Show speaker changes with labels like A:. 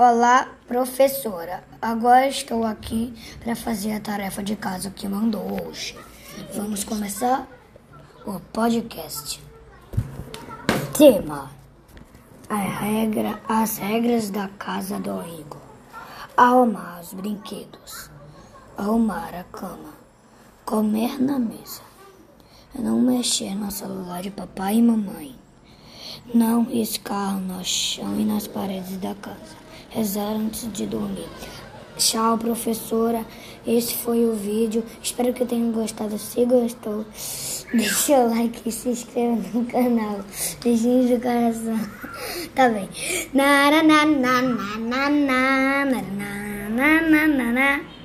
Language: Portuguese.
A: Olá, professora. Agora estou aqui para fazer a tarefa de casa que mandou hoje. Vamos começar o podcast. Tema: a regra, as regras da casa do Igor. Arrumar os brinquedos, arrumar a cama, comer na mesa, não mexer no celular de papai e mamãe, não riscar no chão e nas paredes da casa rezar antes de dormir. Tchau, professora. Esse foi o vídeo. Espero que tenham gostado. Se gostou, deixa o like e se inscreva no canal. Beijinhos do coração. Tá bem. Na na na na na na na na na na na